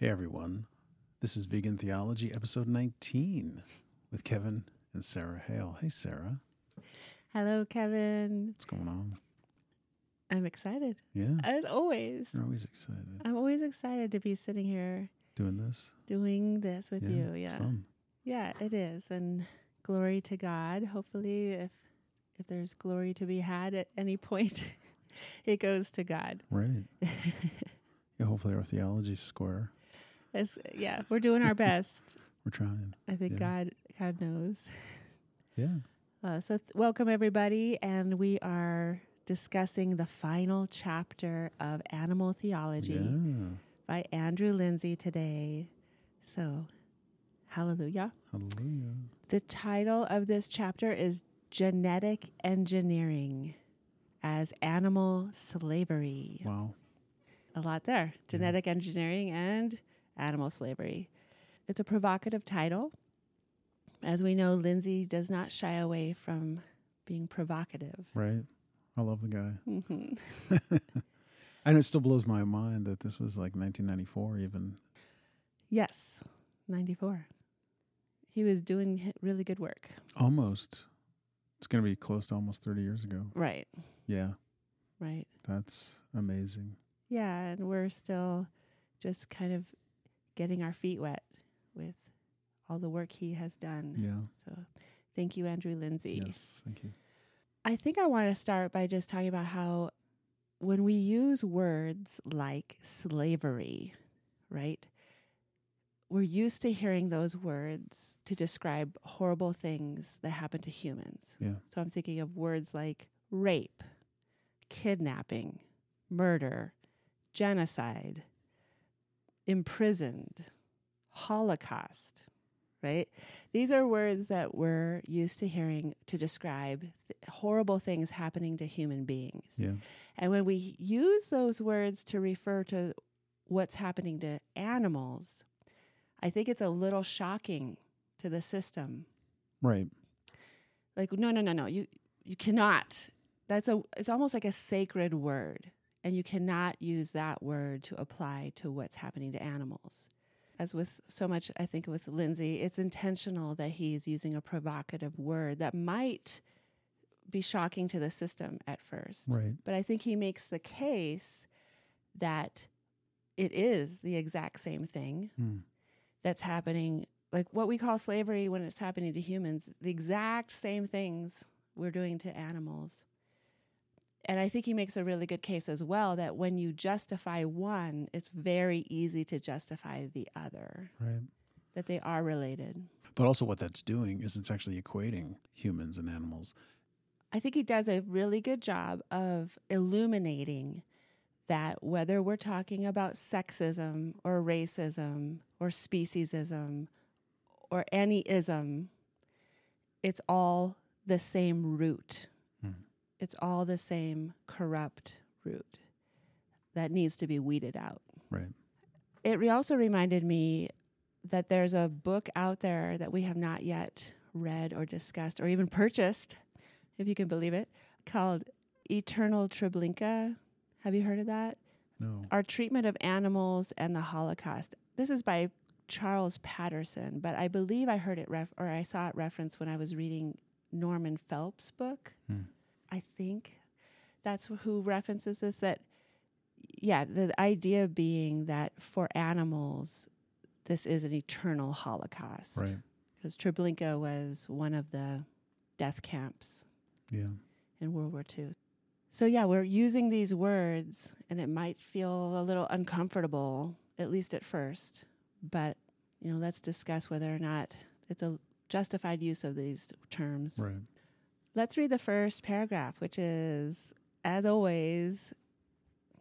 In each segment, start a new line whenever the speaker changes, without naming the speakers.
Hey everyone, this is Vegan Theology, episode 19, with Kevin and Sarah Hale. Hey Sarah,
Hello, Kevin.
what's going on?
I'm excited.
Yeah,
As always.
you're always excited
I'm always excited to be sitting here
doing this.
doing this with you.
it's
Yeah.
fun.
Yeah, it is. And glory to God. Hopefully if if there's glory to be had at any point, it goes to God.
Right. yeah, hopefully our theology's square.
It's, yeah, we're doing our best.
We're trying.
I think
Yeah.
God God knows.
Yeah.
Uh, so, th- welcome everybody, and we are discussing the final chapter of Animal Theology.
Yeah.
by Andrew Linzey today. So, hallelujah.
Hallelujah.
The title of this chapter is Genetic Engineering as Animal Slavery.
Wow.
A lot there. Genetic engineering and animal slavery. It's a provocative title. As we know, Linzey does not shy away from being provocative.
Right. I love the guy.
hmm
And it still blows my mind that this was like 1994 even.
Yes, 94. He was doing really good work.
Almost. It's going to be close to almost 30 years ago.
Right,
Yeah.
right.
That's amazing.
Yeah, and we're still just kind of getting our feet wet with all the work he has done.
Yeah.
So thank you, Andrew Linzey.
Yes. Thank you.
I think I want to start by just talking about how when we use words like slavery, right? We're used to hearing those words to describe horrible things that happen to humans.
Yeah.
So I'm thinking of words like rape, kidnapping, murder, genocide, imprisoned, holocaust, right? These are words that we're used to hearing to describe th- horrible things happening to human beings.
Yeah.
And when we use those words to refer to what's happening to animals, I think it's a little shocking to the system
Right.
like no no no no you you cannot that's a it's almost like a sacred word and you cannot use that word to apply to what's happening to animals as with so much i think with Linzey it's intentional that he's using a provocative word that might be shocking to the system at first
Right.
but i think he makes the case that it is the exact same thing
Hmm.
that's happening like what we call slavery when it's happening to humans the exact same things we're doing to animals and i think he makes a really good case as well that when you justify one it's very easy to justify the other
Right.
that they are related
But also, what that's doing is it's actually equating humans and animals.
i think he does a really good job of illuminating that whether we're talking about sexism or racism or speciesism or any ism, it's all the same root. It's all the same corrupt root that needs to be weeded out.
Right.
It re- also reminded me that there's a book out there that we have not yet read or discussed or even purchased, if you can believe it, called Eternal Treblinka. Have you heard of that?
No.
Our Treatment of Animals and the Holocaust. This is by Charles Patterson, but I believe I heard it ref- or I saw it referenced when I was reading Norman Phelps' book.
Hmm.
I think that's who references this. That, yeah, the idea being that for animals, this is an eternal Holocaust.
Right.
Because Treblinka was one of the death camps
Yeah.
in World War II. So, yeah, we're using these words, and it might feel a little uncomfortable, at least at first. But, you know, let's discuss whether or not it's a justified use of these terms.
Right.
Let's read the first paragraph, which is, as always,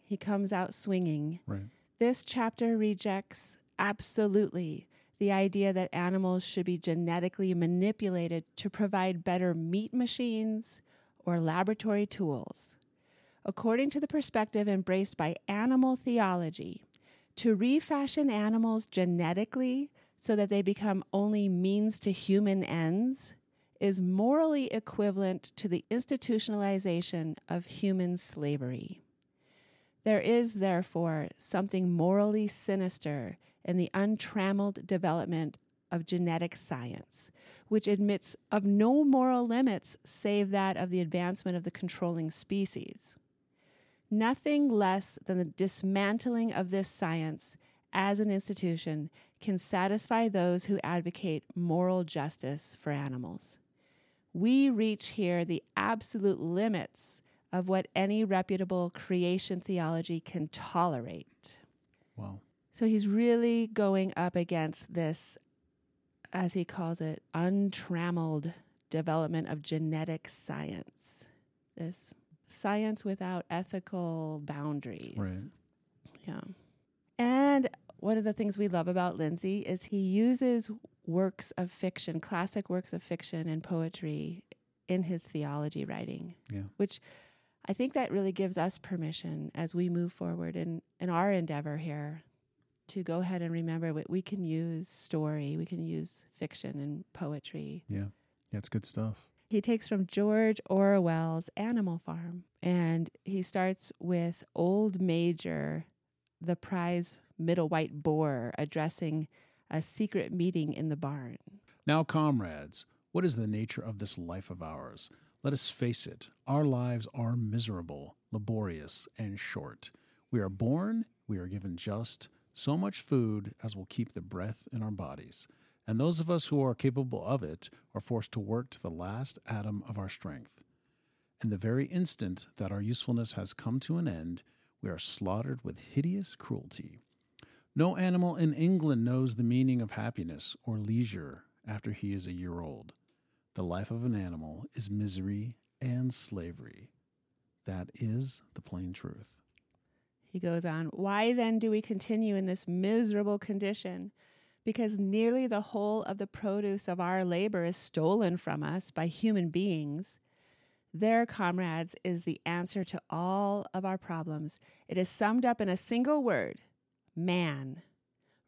he comes out swinging.
Right.
This chapter rejects absolutely the idea that animals should be genetically manipulated to provide better meat machines or laboratory tools. According to the perspective embraced by animal theology, to refashion animals genetically so that they become only means to human ends is morally equivalent to the institutionalization of human slavery. There is, therefore, something morally sinister in the untrammeled development of genetic science, which admits of no moral limits save that of the advancement of the controlling species. Nothing less than the dismantling of this science as an institution can satisfy those who advocate moral justice for animals. We reach here the absolute limits of what any reputable creation theology can tolerate.
Wow.
So he's really going up against this, as he calls it, untrammeled development of genetic science. This science without ethical boundaries.
Right.
Yeah. And one of the things we love about Linzey is he uses works of fiction, classic works of fiction and poetry in his theology writing.
Yeah.
Which I think that really gives us permission as we move forward in, in our endeavor here to go ahead and remember that we can use story, we can use fiction and poetry.
Yeah. Yeah, it's good stuff.
He takes from George Orwell's Animal Farm and he starts with Old Major, the prize middle white boar, addressing a secret meeting in the barn.
Now, comrades, what is the nature of this life of ours? Let us face it, our lives are miserable, laborious, and short. We are born, we are given just so much food as will keep the breath in our bodies. And those of us who are capable of it are forced to work to the last atom of our strength. In the very instant that our usefulness has come to an end, we are slaughtered with hideous cruelty. No animal in England knows the meaning of happiness or leisure after he is a year old. The life of an animal is misery and slavery. That is the plain truth.
He goes on, Why then do we continue in this miserable condition? Because nearly the whole of the produce of our labor is stolen from us by human beings. There, comrades, is the answer to all of our problems. It is summed up in a single word man.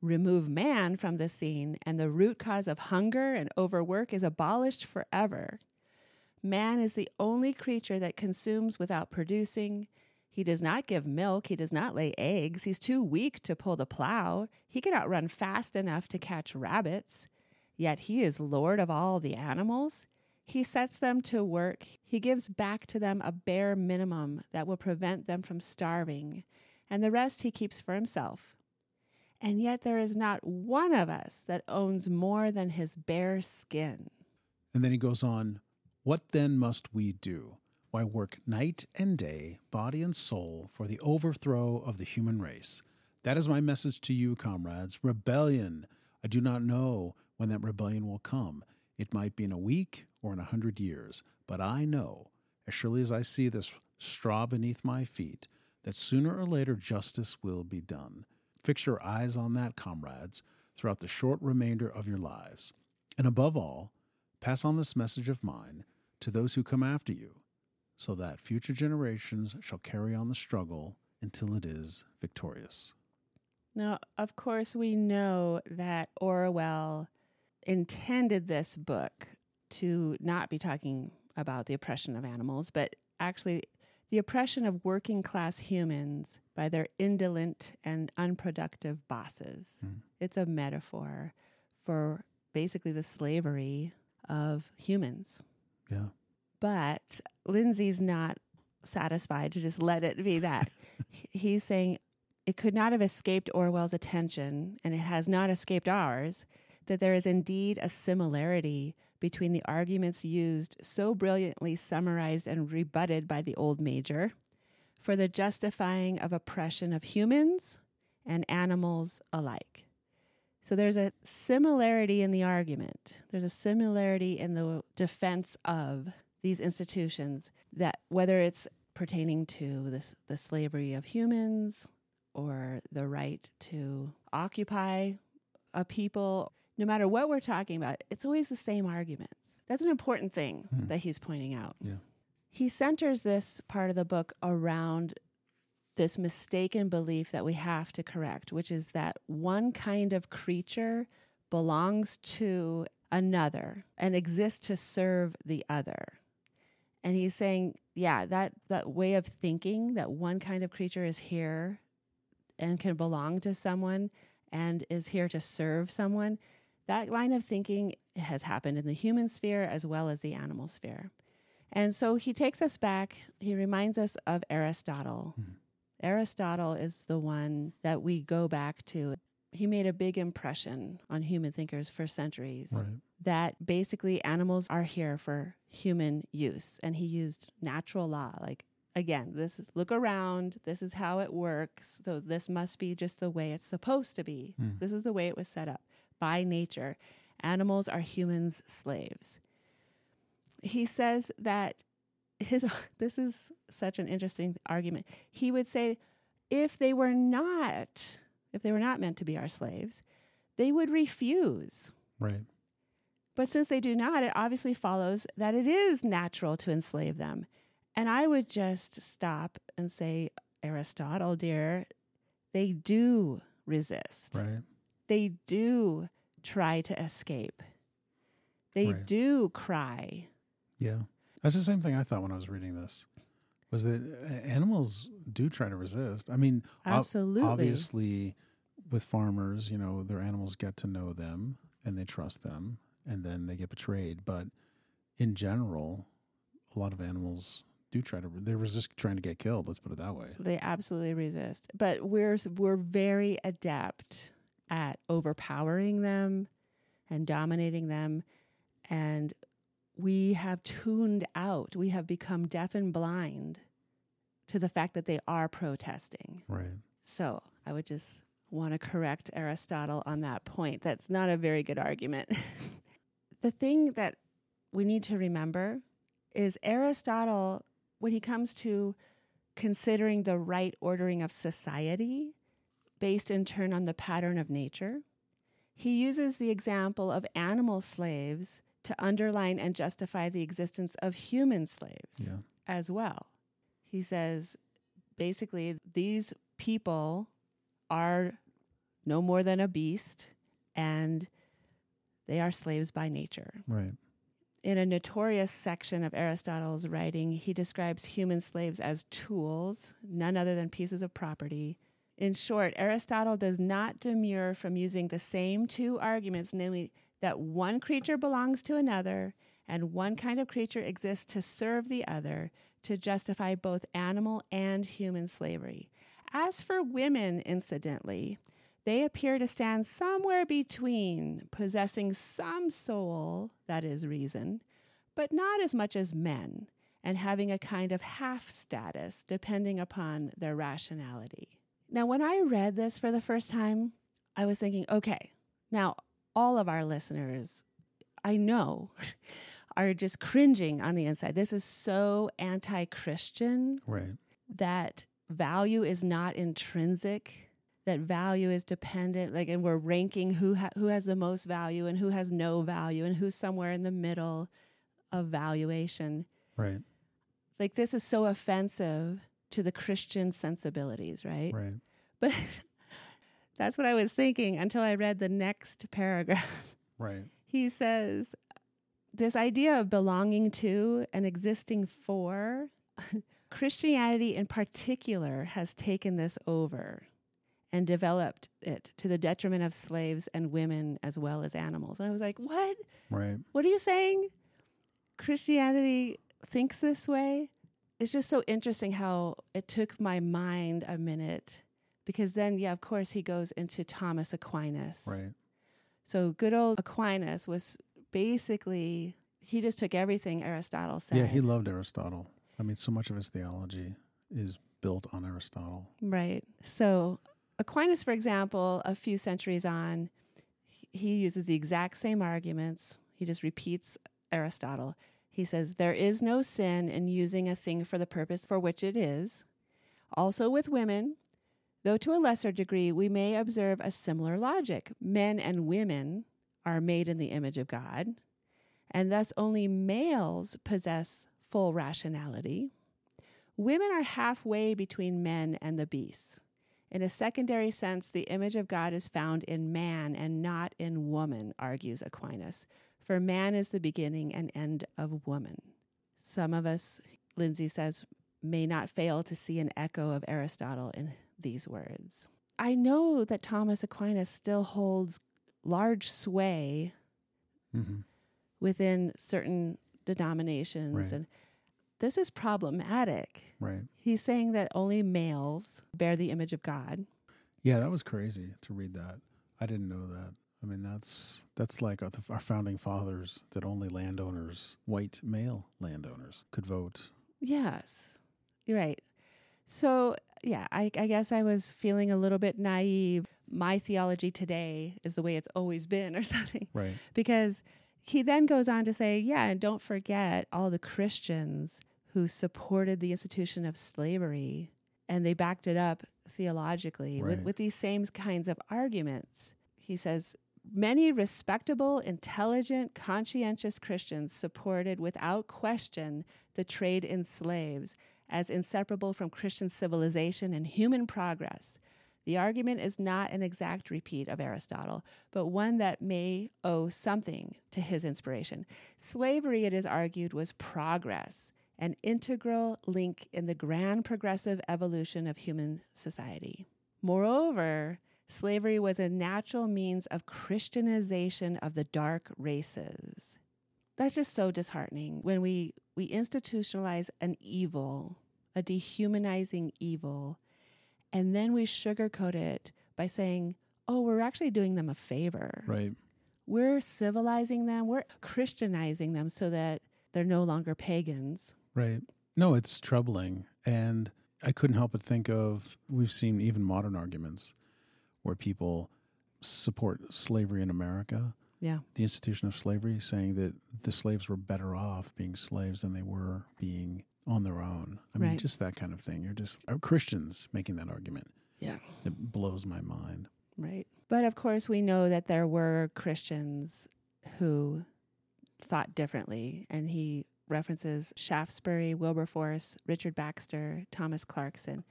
Remove man from the scene, and the root cause of hunger and overwork is abolished forever. Man is the only creature that consumes without producing. He does not give milk. He does not lay eggs. He's too weak to pull the plow. He cannot run fast enough to catch rabbits. Yet he is Lord of all the animals. He sets them to work. He gives back to them a bare minimum that will prevent them from starving, and the rest he keeps for himself. And yet there is not one of us that owns more than his bare skin.
And then he goes on, What then must we do? Why work night and day, body and soul, for the overthrow of the human race? That is my message to you, comrades. Rebellion. I do not know when that rebellion will come. It might be in a week or in a hundred years, but I know, as surely as I see this straw beneath my feet, that sooner or later justice will be done. Fix your eyes on that, comrades, throughout the short remainder of your lives. And above all, pass on this message of mine to those who come after you, so that future generations shall carry on the struggle until it is victorious.
Now, of course, we know that Orwell intended this book to not be talking about the oppression of animals, but actually the oppression of working class humans by their indolent and unproductive bosses.
Mm.
It's a metaphor for basically the slavery of humans.
Yeah.
But Linzey's not satisfied to just let it be that. He's saying it could not have escaped Orwell's attention, and it has not escaped ours, that there is indeed a similarity between the arguments used, so brilliantly summarized and rebutted by the old major, for the justifying of oppression of humans and animals alike. So there's a similarity in the argument, there's a similarity in the defense of these institutions that whether it's pertaining to this, the slavery of humans or the right to occupy a people no matter what we're talking about, it's always the same arguments. That's an important thing
Hmm.
that he's pointing out.
Yeah.
He centers this part of the book around this mistaken belief that we have to correct, which is that one kind of creature belongs to another and exists to serve the other. And he's saying, yeah, that, that way of thinking that one kind of creature is here and can belong to someone and is here to serve someone, that line of thinking has happened in the human sphere as well as the animal sphere. And so he takes us back, he reminds us of Aristotle.
Hmm.
Aristotle is the one that we go back to. He made a big impression on human thinkers for centuries
Right.
that basically animals are here for human use. And he used natural law. Like, again, this is look around, this is how it works. So, this must be just the way it's supposed to be.
Hmm.
This is the way it was set up by nature. Animals are humans' slaves. He says that his this is such an interesting argument. He would say if they were not if they were not meant to be our slaves, they would refuse.
Right.
But since they do not, it obviously follows that it is natural to enslave them. And I would just stop and say, Aristotle, dear, they do resist.
Right.
They do try to escape. They
Right.
do cry.
Yeah. That's the same thing I thought when I was reading this. Was that uh, animals do try to resist? I mean, ob-
Absolutely.
obviously, with farmers, you know, their animals get to know them and they trust them, and then they get betrayed. But in general, a lot of animals do try to. They resist trying to get killed. Let's put it that way.
They absolutely resist. But we're we're very adept at overpowering them and dominating them and we have tuned out. We have become deaf and blind to the fact that they are protesting.
Right.
So, I would just want to correct Aristotle on that point. That's not a very good argument. the thing that we need to remember is Aristotle, when he comes to considering the right ordering of society based in turn on the pattern of nature, he uses the example of animal slaves to underline and justify the existence of human slaves
Yeah.
as well. He says basically, these people are no more than a beast and they are slaves by nature.
Right.
In a notorious section of Aristotle's writing, he describes human slaves as tools, none other than pieces of property. In short, Aristotle does not demur from using the same two arguments, namely that one creature belongs to another and one kind of creature exists to serve the other, to justify both animal and human slavery. As for women, incidentally, they appear to stand somewhere between, possessing some soul, that is reason, but not as much as men, and having a kind of half status depending upon their rationality. Now, when I read this for the first time, I was thinking, okay, now all of our listeners, I know, are just cringing on the inside. This is so anti Christian
Right.
that value is not intrinsic that value is dependent like and we're ranking who ha- who has the most value and who has no value and who's somewhere in the middle of valuation
Right.
like this is so offensive to the christian sensibilities right
Right.
but that's what i was thinking until i read the next paragraph
Right.
he says this idea of belonging to and existing for Christianity in particular has taken this over and developed it to the detriment of slaves and women as well as animals. And I was like, what?
Right.
What are you saying? Christianity thinks this way? It's just so interesting how it took my mind a minute because then, yeah, of course, he goes into Thomas Aquinas.
Right.
So good old Aquinas was basically he just took everything Aristotle said.
Yeah, he loved Aristotle. I mean, so much of his theology is built on Aristotle.
right. So Aquinas, for example, a few centuries on, he- uses the exact same arguments. He just repeats Aristotle. He says there is no sin in using a thing for the purpose for which it is. Also with women, though to a lesser degree, we may observe a similar logic. Men and women are made in the image of God, and thus only males possess full rationality. Women are halfway between men and the beasts. In a secondary sense, the image of God is found in man and not in woman, argues Aquinas, for man is the beginning and end of woman. Some of us, Linzey says, may not fail to see an echo of Aristotle in these words. I know that Thomas Aquinas still holds large sway
hmm
within certain denominations
Right.
and this is problematic.
Right.
He's saying that only males bear the image of God.
Yeah, that was crazy to read that. I didn't know that. I mean, that's that's like uh, our, our founding fathers that only landowners, white male landowners, could vote.
Yes, you're right. So, yeah, I, I guess I was feeling a little bit naive. My theology today is the way it's always been, or something,
Right.
because he then goes on to say, yeah, and don't forget all the Christians who supported the institution of slavery and they backed it up theologically with, with these same kinds of arguments. He says, Many respectable, intelligent, conscientious Christians supported without question the trade in slaves as inseparable from Christian civilization and human progress. The argument is not an exact repeat of Aristotle, but one that may owe something to his inspiration. Slavery, it is argued, was progress, an integral link in the grand progressive evolution of human society. Moreover, slavery was a natural means of Christianization of the dark races. That's just so disheartening when we, we institutionalize an evil, a dehumanizing evil, and then we sugarcoat it by saying, oh, we're actually doing them a favor.
Right.
We're civilizing them, we're Christianizing them so that they're no longer pagans.
Right. No, it's troubling. And I couldn't help but think of we've seen even modern arguments where people support slavery in America,
Yeah.
the institution of slavery, saying that the slaves were better off being slaves than they were being on their own. I mean,
Right.
just that kind of thing. You're just are Christians making that argument.
Yeah.
It blows my mind.
Right. But of course, we know that there were Christians who thought differently. And he references Shaftesbury, Wilberforce, Richard Baxter, Thomas Clarkson,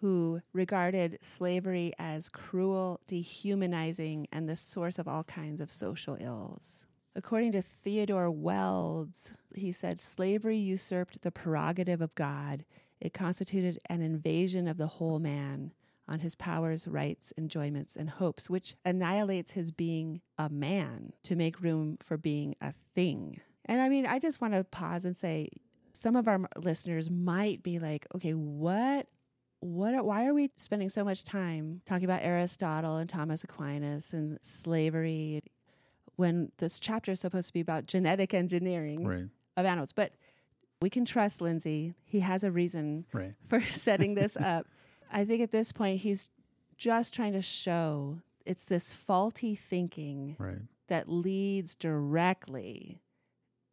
who regarded slavery as cruel, dehumanizing, and the source of all kinds of social ills. According to Theodore Welds, he said slavery usurped the prerogative of God. It constituted an invasion of the whole man on his powers, rights, enjoyments, and hopes, which annihilates his being a man to make room for being a thing. And I mean, I just want to pause and say some of our listeners might be like, okay, what? What, why are we spending so much time talking about Aristotle and Thomas Aquinas and slavery when this chapter is supposed to be about genetic engineering
Right.
of animals? But we can trust Linzey. He has a reason
Right.
for setting this up. I think at this point, he's just trying to show it's this faulty thinking
Right.
that leads directly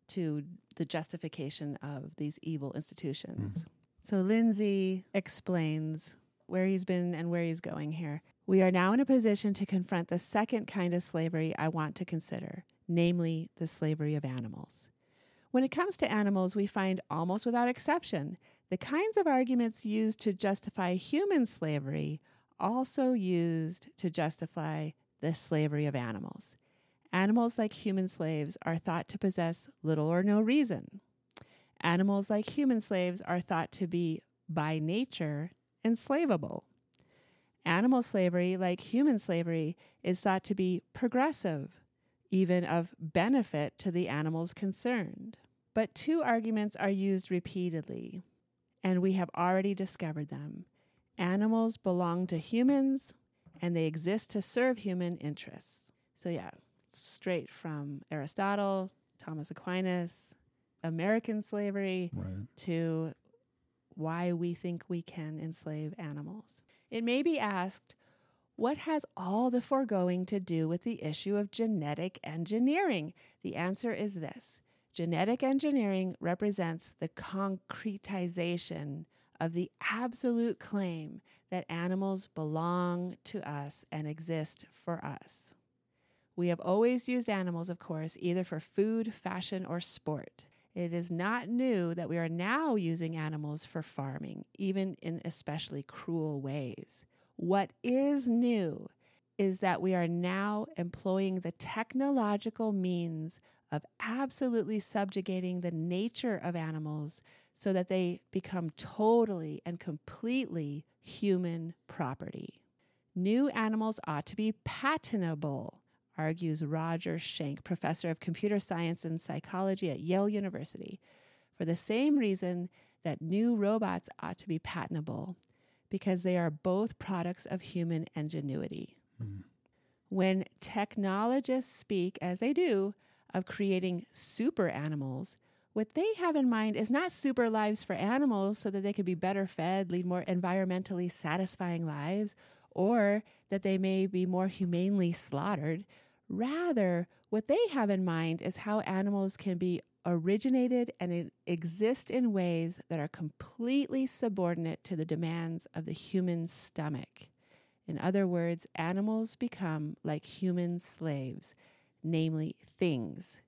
to the justification of these evil institutions. Mm-hmm. So Linzey explains where he's been and where he's going here. We are now in a position to confront the second kind of slavery I want to consider, namely the slavery of animals. When it comes to animals, we find almost without exception the kinds of arguments used to justify human slavery also used to justify the slavery of animals. Animals like human slaves are thought to possess little or no reason. Animals like human slaves are thought to be, by nature, enslavable. Animal slavery, like human slavery, is thought to be progressive, even of benefit to the animals concerned. But two arguments are used repeatedly, and we have already discovered them. Animals belong to humans, and they exist to serve human interests. So, yeah, straight from Aristotle, Thomas Aquinas, American slavery,
Right.
to why we think we can enslave animals. It may be asked, what has all the foregoing to do with the issue of genetic engineering? The answer is this genetic engineering represents the concretization of the absolute claim that animals belong to us and exist for us. We have always used animals, of course, either for food, fashion, or sport. It is not new that we are now using animals for farming, even in especially cruel ways. What is new is that we are now employing the technological means of absolutely subjugating the nature of animals so that they become totally and completely human property. New animals ought to be patentable, argues Roger Schank, professor of computer science and psychology at Yale University, for the same reason that new robots ought to be patentable, because they are both products of human ingenuity. Mm. When technologists speak, as they do, of creating super animals, what they have in mind is not super lives for animals so that they can be better fed, lead more environmentally satisfying lives, or that they may be more humanely slaughtered. Rather, what they have in mind is how animals can be originated and exist in ways that are completely subordinate to the demands of the human stomach. In other words, animals become like human slaves, namely things.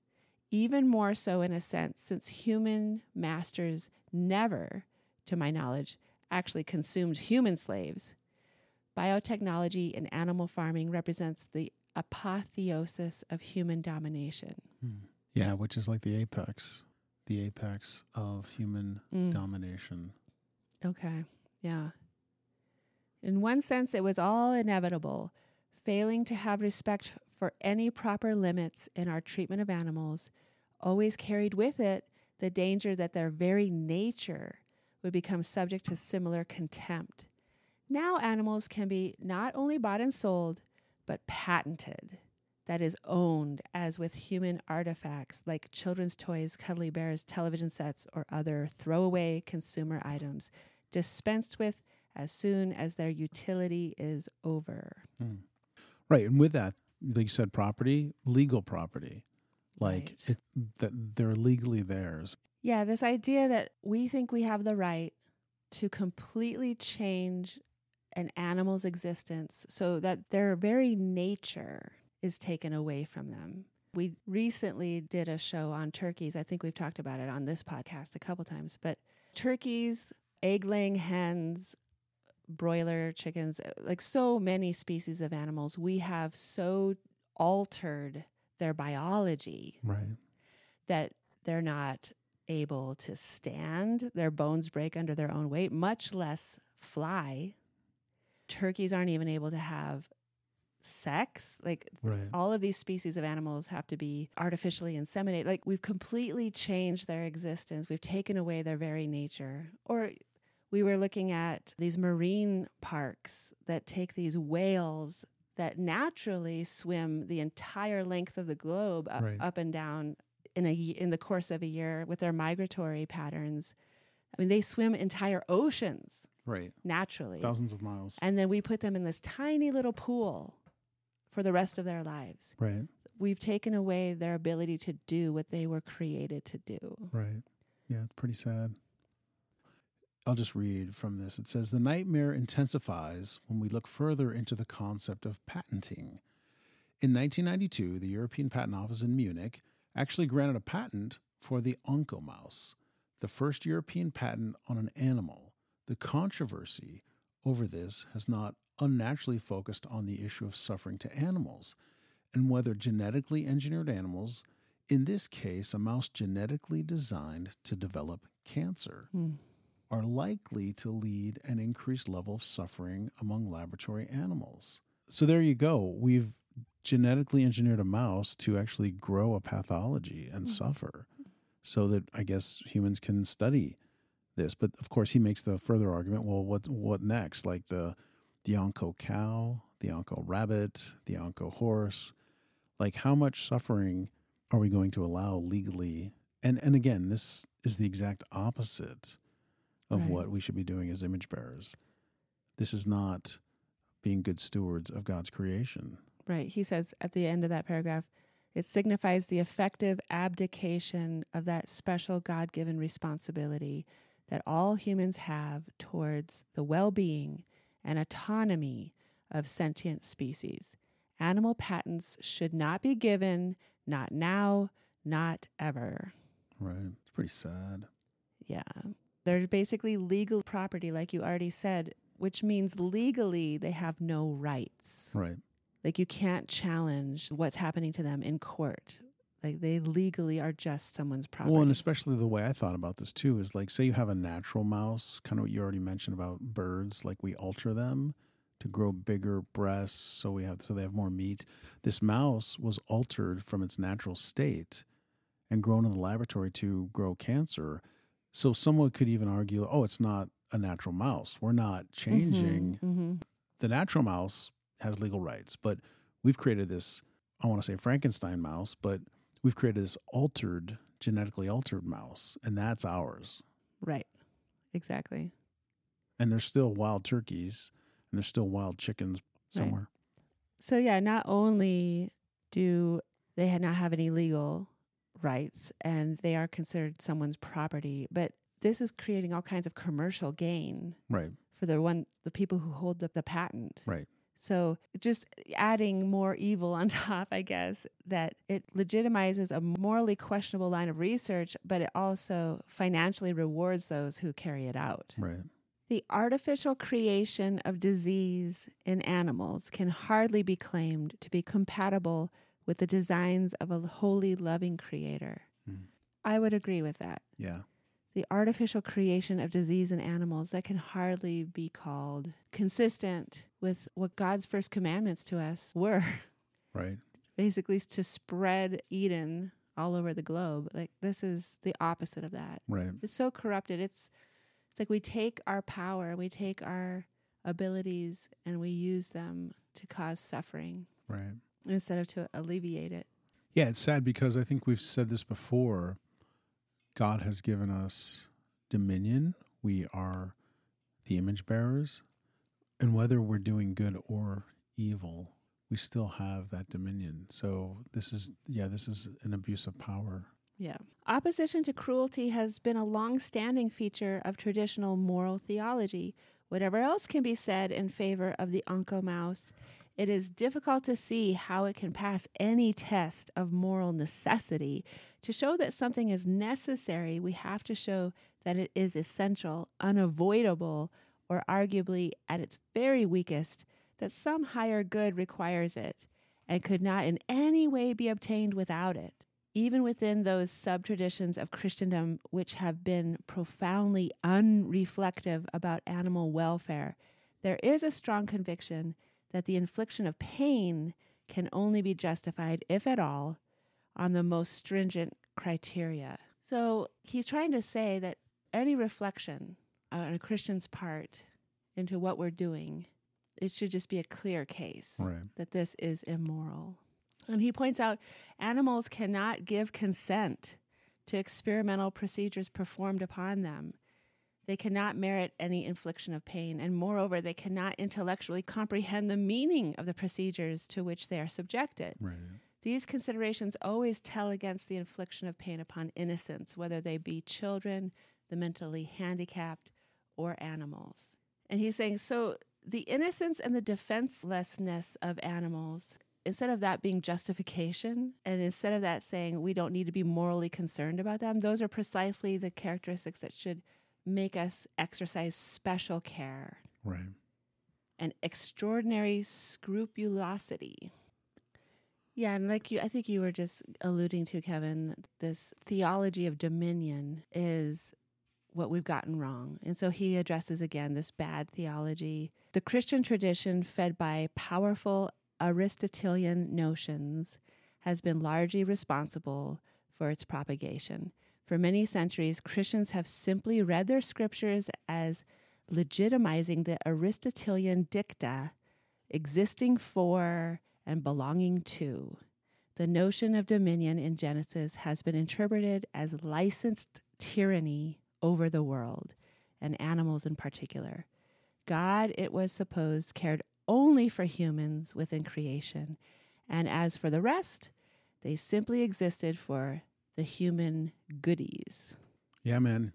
Even more so, in a sense, since human masters never, to my knowledge, actually consumed human slaves. Biotechnology in animal farming represents the apotheosis of human domination.
Hmm. Yeah, which is like the apex, the apex of human mm. domination.
Okay. Yeah. In one sense, it was all inevitable. Failing to have respect for any proper limits in our treatment of animals always carried with it the danger that their very nature would become subject to similar contempt. Now, animals can be not only bought and sold, but patented that is owned, as with human artifacts like children's toys, cuddly bears, television sets, or other throwaway consumer items, dispensed with as soon as their utility is over. Mm.
Right. And with that, like you said, property, legal property, like right. it, that they're legally theirs.
Yeah. This idea that we think we have the right to completely change an animal's existence so that their very nature is taken away from them. We recently did a show on turkeys. I think we've talked about it on this podcast a couple times, but turkeys, egg laying hens, broiler chickens, uh, like so many species of animals, we have so altered their biology
right.
that they're not able to stand. Their bones break under their own weight, much less fly. Turkeys aren't even able to have sex. Like right. all of these species of animals have to be artificially inseminated. Like we've completely changed their existence. We've taken away their very nature. Or we were looking at these marine parks that take these whales that naturally swim the entire length of the globe up, right. up and down in a in the course of a year with their migratory patterns. I mean, they swim entire oceans.
Right.
Naturally.
Thousands of miles.
And then we put them in this tiny little pool for the rest of their lives.
Right.
We've taken away their ability to do what they were created to do.
Right. Yeah, it's pretty sad. I'll just read from this. It says The nightmare intensifies when we look further into the concept of patenting. In 1992, the European Patent Office in Munich actually granted a patent for the oncomouse, the first European patent on an animal. The controversy over this has not unnaturally focused on the issue of suffering to animals and whether genetically engineered animals, in this case, a mouse genetically designed to develop cancer, mm. are likely to lead an increased level of suffering among laboratory animals. So there you go. We've genetically engineered a mouse to actually grow a pathology and mm. suffer so that I guess humans can study this. But of course, he makes the further argument well, what, what next? Like the the Onco cow, the Onco rabbit, the Onco horse. Like, how much suffering are we going to allow legally? And and again, this is the exact opposite of right. what we should be doing as image bearers. This is not being good stewards of God's creation.
Right. He says at the end of that paragraph, it signifies the effective abdication of that special God given responsibility that all humans have towards the well being and autonomy of sentient species. Animal patents should not be given, not now, not ever.
Right. It's pretty sad.
Yeah. They're basically legal property, like you already said, which means legally they have no rights.
Right.
Like you can't challenge what's happening to them in court. Like they legally are just someone's property.
Well, and especially the way I thought about this too is like, say you have a natural mouse, kind of what you already mentioned about birds, like we alter them to grow bigger breasts, so we have so they have more meat. This mouse was altered from its natural state and grown in the laboratory to grow cancer. So someone could even argue, oh, it's not a natural mouse. We're not changing.
hmm
The natural mouse has legal rights, but we've created this. I want to say Frankenstein mouse, but we've created this altered, genetically altered mouse, and that's ours.
Right. Exactly.
And there's still wild turkeys and there's still wild chickens
Right.
somewhere.
So yeah, not only do they not have any legal rights and they are considered someone's property, but this is creating all kinds of commercial gain
Right.
for the one the people who hold the, the patent.
Right.
So just adding more evil on top, I guess, that it legitimizes a morally questionable line of research, but it also financially rewards those who carry it out.
Right.
The artificial creation of disease in animals can hardly be claimed to be compatible with the designs of a holy, loving creator.
Mm.
I would agree with that.
Yeah.
The artificial creation of disease in animals that can hardly be called consistent with what God's first commandments to us were
Right.
basically to spread Eden all over the globe. Like this is the opposite of that
Right.
it's so corrupted. It's it's like we take our power, we take our abilities, and we use them to cause suffering
Right.
instead of to alleviate it.
Yeah, it's sad because I think we've said this before. God has given us dominion. We are the image bearers. And whether we're doing good or evil, we still have that dominion. So this is, yeah, this is an abuse of power.
Yeah. Opposition to cruelty has been a long-standing feature of traditional moral theology. Whatever else can be said in favor of the oncomouse, it is difficult to see how it can pass any test of moral necessity. To show that something is necessary, we have to show that it is essential, unavoidable, or arguably at its very weakest, that some higher good requires it and could not in any way be obtained without it even within those sub traditions of Christendom which have been profoundly unreflective about animal welfare, there is a strong conviction that the infliction of pain can only be justified, if at all, on the most stringent criteria. So he's trying to say that any reflection on a Christian's part into what we're doing, it should just be a clear case
Right.
that this is immoral. And he points out animals cannot give consent to experimental procedures performed upon them. They cannot merit any infliction of pain, and moreover, they cannot intellectually comprehend the meaning of the procedures to which they are subjected.
Right.
These considerations always tell against the infliction of pain upon innocents, whether they be children, the mentally handicapped, or animals. And he's saying so the innocence and the defenselessness of animals, instead of that being justification, and instead of that saying we don't need to be morally concerned about them, those are precisely the characteristics that should make us exercise special care
Right.
and extraordinary scrupulosity. Yeah, and like you, I think you were just alluding to, Kevin, this theology of dominion is what we've gotten wrong. And so he addresses again this bad theology. The Christian tradition, fed by powerful Aristotelian notions, has been largely responsible for its propagation. For many centuries, Christians have simply read their scriptures as legitimizing the Aristotelian dicta existing for and belonging to. The notion of dominion in Genesis has been interpreted as licensed tyranny over the world and animals in particular. God, it was supposed, cared only for humans within creation, and as for the rest, they simply existed for the human goodies.
Yeah, man.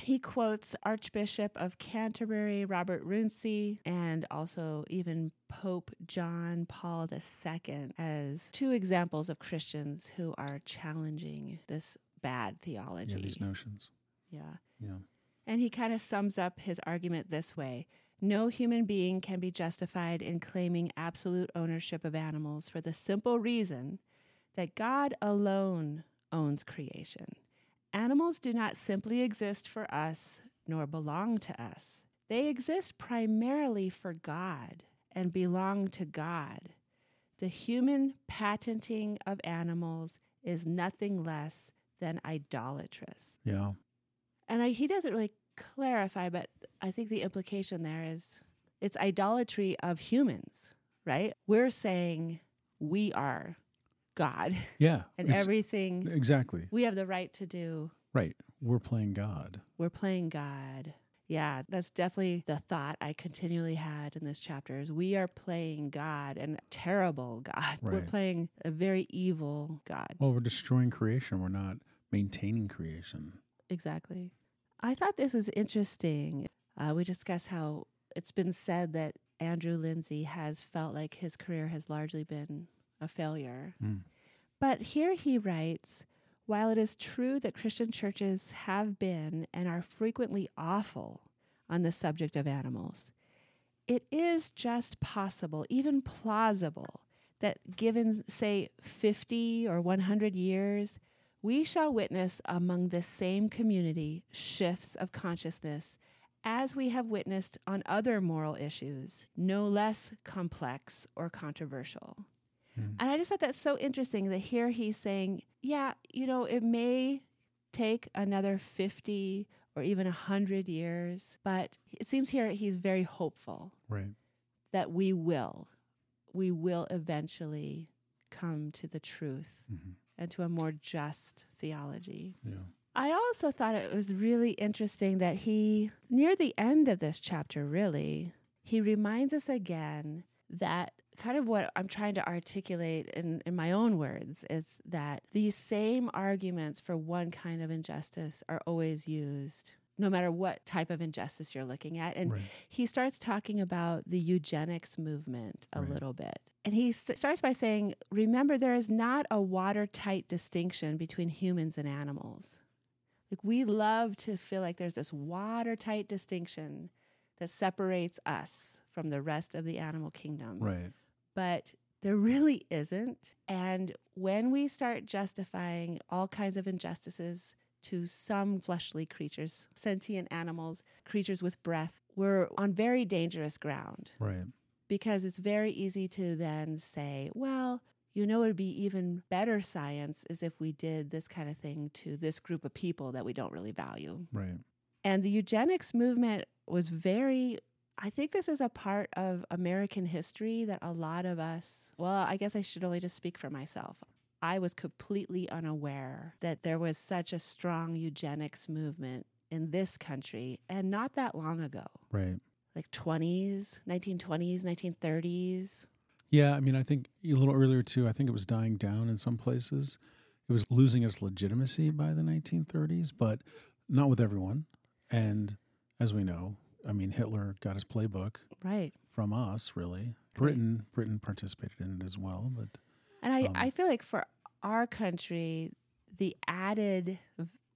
He quotes Archbishop of Canterbury Robert Runcie and also even Pope John Paul II as two examples of Christians who are challenging this bad theology.
Yeah, these notions.
Yeah.
Yeah.
And he kind of sums up his argument this way No human being can be justified in claiming absolute ownership of animals for the simple reason that God alone owns creation. Animals do not simply exist for us nor belong to us. They exist primarily for God and belong to God. The human patenting of animals is nothing less than idolatrous.
Yeah.
And I, he doesn't really clarify, but I think the implication there is it's idolatry of humans, right? We're saying we are God
Yeah.
and everything
exactly.
we have the right to do.
Right. We're playing God.
We're playing God. Yeah, that's definitely the thought I continually had in this chapter is we are playing God and terrible God. We're playing a very evil God.
Well, we're destroying creation. We're not maintaining creation.
Exactly. I thought this was interesting. Uh, we discussed how it's been said that Andrew Linzey has felt like his career has largely been a failure.
Mm.
But here he writes While it is true that Christian churches have been and are frequently awful on the subject of animals, it is just possible, even plausible, that given, say, 50 or 100 years, we shall witness among the same community shifts of consciousness as we have witnessed on other moral issues, no less complex or controversial.
Mm.
And I just thought that's so interesting that here he's saying, yeah, you know, it may take another 50 or even 100 years, but it seems here he's very hopeful
Right.
that we will, we will eventually come to the truth
hmm
and to a more just theology.
Yeah.
I also thought it was really interesting that he, near the end of this chapter, really, he reminds us again that kind of what I'm trying to articulate in, in my own words is that these same arguments for one kind of injustice are always used. No matter what type of injustice you're looking at. And
right.
he starts talking about the eugenics movement a
Right.
little bit. And he s- starts by saying, Remember, there is not a watertight distinction between humans and animals. Like, we love to feel like there's this watertight distinction that separates us from the rest of the animal kingdom.
Right.
But there really isn't. And when we start justifying all kinds of injustices to some fleshly creatures, sentient animals, creatures with breath, we're on very dangerous ground
Right.
because it's very easy to then say, well, you know, it would be even better science is if we did this kind of thing to this group of people that we don't really value.
Right.
And the eugenics movement was very, I think this is a part of American history that a lot of us, well, I guess I should only just speak for myself. I was completely unaware that there was such a strong eugenics movement in this country and not that long ago,
Right.
like 20s, 1920s, 1930s.
Yeah, I mean, I think a little earlier too. I think it was dying down in some places. It was losing its legitimacy by the 1930s, but not with everyone. And as we know, I mean, Hitler got his playbook
Right.
from us, really. Britain, Britain participated in it as well, but
And I,
Um,
I feel like for our country, the added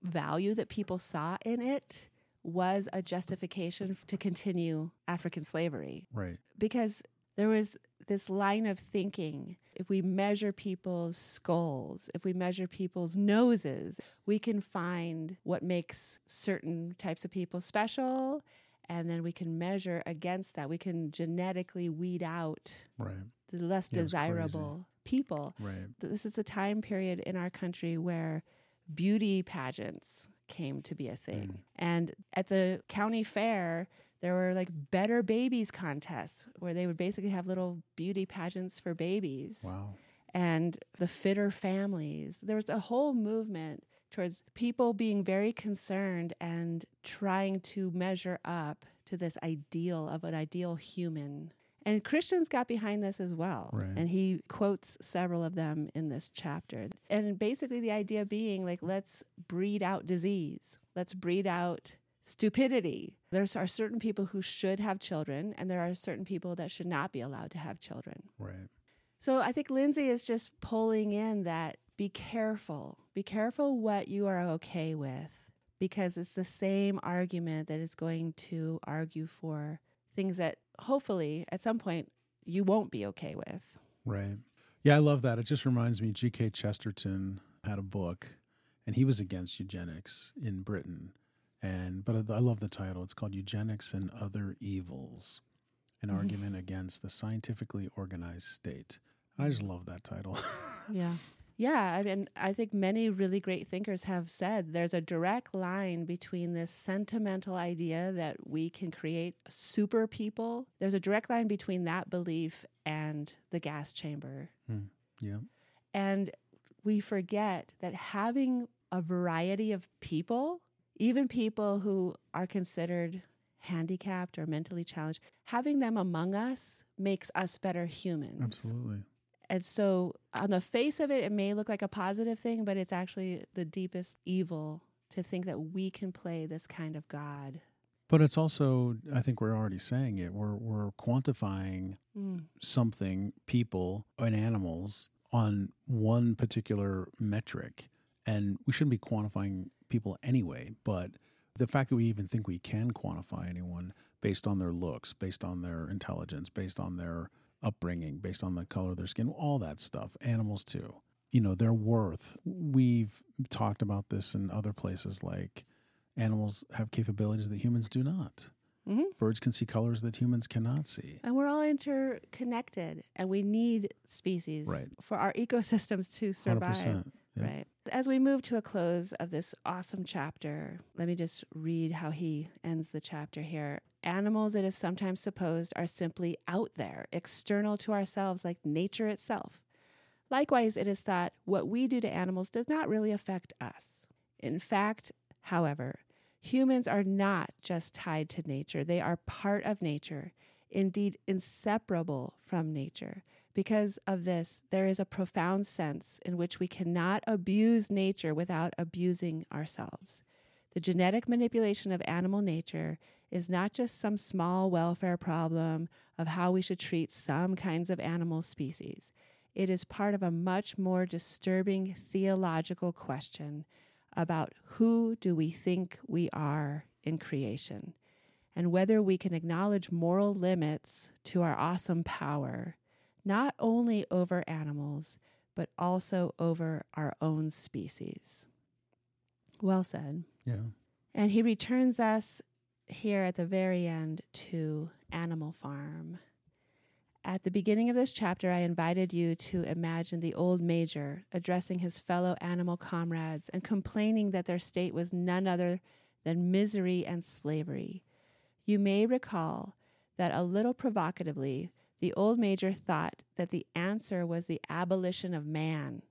value that people saw in it was a justification to continue African slavery
right,
because there was this line of thinking if we measure people's skulls, if we measure people's noses, we can find what makes certain types of people special. And then we can measure against that. We can genetically weed out
right,
the less
Yeah, it was crazy.
desirable people.
right,
This is a time period in our country where beauty pageants came to be a thing.
Mm.
And at the county fair, there were like better babies contests where they would basically have little beauty pageants for babies
wow,
and the fitter families. There was a whole movement towards people being very concerned and trying to measure up to this ideal of an ideal human. And Christians got behind this as well.
Right.
And he quotes several of them in this chapter. And basically, the idea being like, let's breed out disease, let's breed out stupidity. There are certain people who should have children, and there are certain people that should not be allowed to have children.
right,
So I think Linzey is just pulling in that be careful. Be careful what you are okay with because it's the same argument that is going to argue for things that hopefully at some point you won't be okay with.
right. Yeah, I love that. It just reminds me G.K. Chesterton had a book and he was against eugenics in Britain. And but I love the title. It's called Eugenics and Other Evils: An
Mhm.
Argument Against the Scientifically Organized State. I just love that title.
Yeah. Yeah. I mean, I think many really great thinkers have said there's a direct line between this sentimental idea that we can create super people. There's a direct line between that belief and the gas chamber.
Hmm, yeah.
And we forget that having a variety of people, even people who are considered handicapped or mentally challenged, having them among us makes us better humans.
Absolutely.
And so, on the face of it, it may look like a positive thing, but it's actually the deepest evil to think that we can play this kind of God.
But it's also, I think we're already saying it. We're we're quantifying
Mm.
something, people and animals on one particular metric. And we shouldn't be quantifying people anyway, but the fact that we even think we can quantify anyone based on their looks, based on their intelligence, based on their upbringing, based on the color of their skin, all that stuff, animals too. You know, their worth. We've talked about this in other places like animals have capabilities that humans do not.
Mhm.
Birds can see colors that humans cannot see.
And we're all interconnected, and we need species
Right.
for our ecosystems to survive.
100%. Yeah.
Right. As we move to a close of this awesome chapter, let me just read how he ends the chapter here. Animals, it is sometimes supposed, are simply out there, external to ourselves, like nature itself. Likewise, it is thought what we do to animals does not really affect us. In fact, however, humans are not just tied to nature, they are part of nature, indeed, inseparable from nature. Because of this, there is a profound sense in which we cannot abuse nature without abusing ourselves. The genetic manipulation of animal nature is not just some small welfare problem of how we should treat some kinds of animal species. It is part of a much more disturbing theological question about who do we think we are in creation and whether we can acknowledge moral limits to our awesome power not only over animals, but also over our own species. Well said.
Yeah.
And he returns us here at the very end to Animal Farm. At the beginning of this chapter, I invited you to imagine the old major addressing his fellow animal comrades and complaining that their state was none other than misery and slavery. You may recall that a little provocatively, the old major thought that the answer was the abolition of man.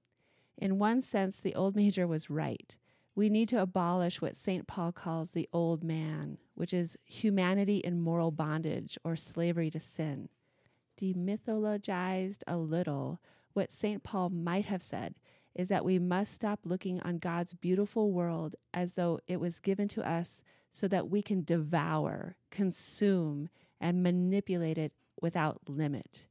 In one sense, the old major was right. We need to abolish what St. Paul calls the old man, which is humanity in moral bondage or slavery to sin. Demythologized a little, what St. Paul might have said is that we must stop looking on God's beautiful world as though it was given to us so that we can devour, consume, and manipulate it without limit.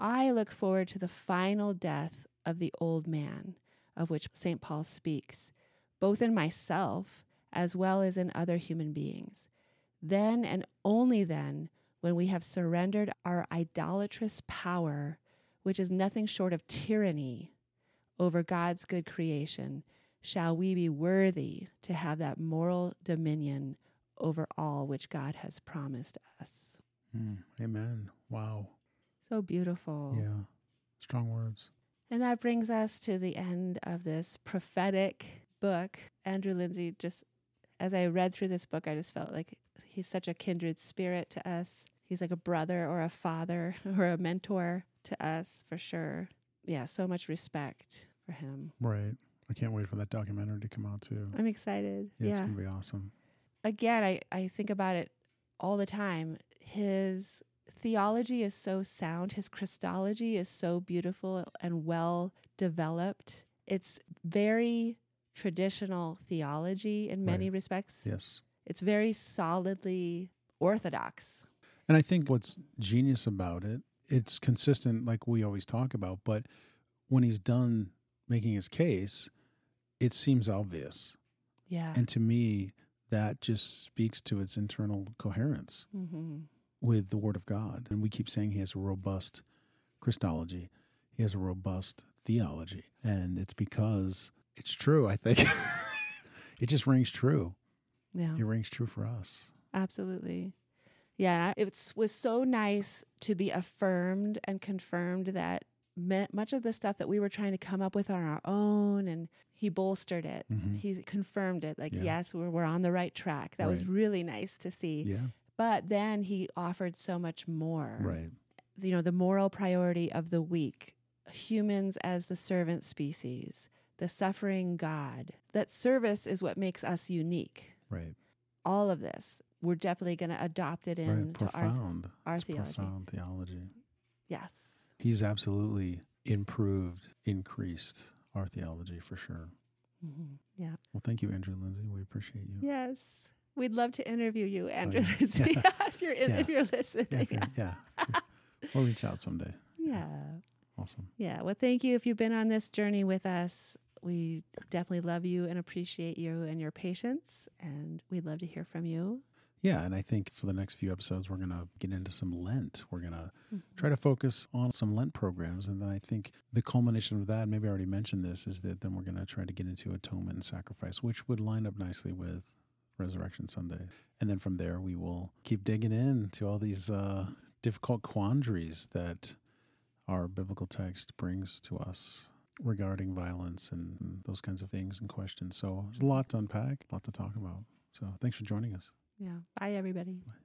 I look forward to the final death of the old man, of which St. Paul speaks, both in myself as well as in other human beings. Then and only then, when we have surrendered our idolatrous power, which is nothing short of tyranny, over God's good creation, shall we be worthy to have that moral dominion over all which God has promised us.
Mm, amen. Wow.
So beautiful.
Yeah. Strong words.
And that brings us to the end of this prophetic book. Andrew Linzey, just as I read through this book, I just felt like he's such a kindred spirit to us. He's like a brother or a father or a mentor to us for sure. Yeah, so much respect for him.
Right. I can't wait for that documentary to come out too.
I'm excited.
Yeah, it's gonna be awesome.
Again, I, I think about it all the time. His theology is so sound, his Christology is so beautiful and well developed. It's very traditional theology in many
Right.
respects.
Yes.
It's very solidly orthodox.
And I think what's genius about it, it's consistent like we always talk about, but when he's done making his case, it seems obvious.
Yeah.
And to me, that just speaks to its internal coherence
hmm
with the Word of God. And we keep saying he has a robust Christology. he has a robust theology. And it's because it's true, I think. it just rings true.
Yeah.
It rings true for us.
Absolutely. Yeah, it was, so nice to be affirmed and confirmed that much of the stuff that we were trying to come up with on our own, and he bolstered it.
Mhm.
He confirmed it, like,
Yeah.
yes, we're, we're on the right track. That was really nice to see.
Yeah.
But then he offered so much more.
Right.
You know, the moral priority of the week, humans as the servant species, the suffering God. That service is what makes us unique.
Right.
All of this, we're definitely going to adopt it
right.
into our our
It's
theology.
profound theology.
yes.
He's absolutely improved, increased our theology for sure.
hmm Yeah.
Well, thank you, Andrew Linzey. We appreciate you.
Yes. We'd love to interview you, Andrew.
yeah.
Linzey,
Yeah.
if you're
Yeah.
if you're listening.
Yeah, if you're- yeah. we'll reach out someday.
yeah.
Awesome.
Yeah. Well, thank you if you've been on this journey with us. We definitely love you and appreciate you and your patience, and we'd love to hear from you.
Yeah, and I think for the next few episodes, we're going to get into some Lent. We're going to
Mm-hmm.
try to focus on some Lent programs. And then I think the culmination of that, maybe I already mentioned this, is that then we're going to try to get into atonement and sacrifice, which would line up nicely with Resurrection Sunday. And then from there, we will keep digging in to all these uh, difficult quandaries that our biblical text brings to us regarding violence and, and those kinds of things and questions. So there's a lot to unpack, a lot to talk about. So thanks for joining us.
Yeah. Bye, everybody.
Bye.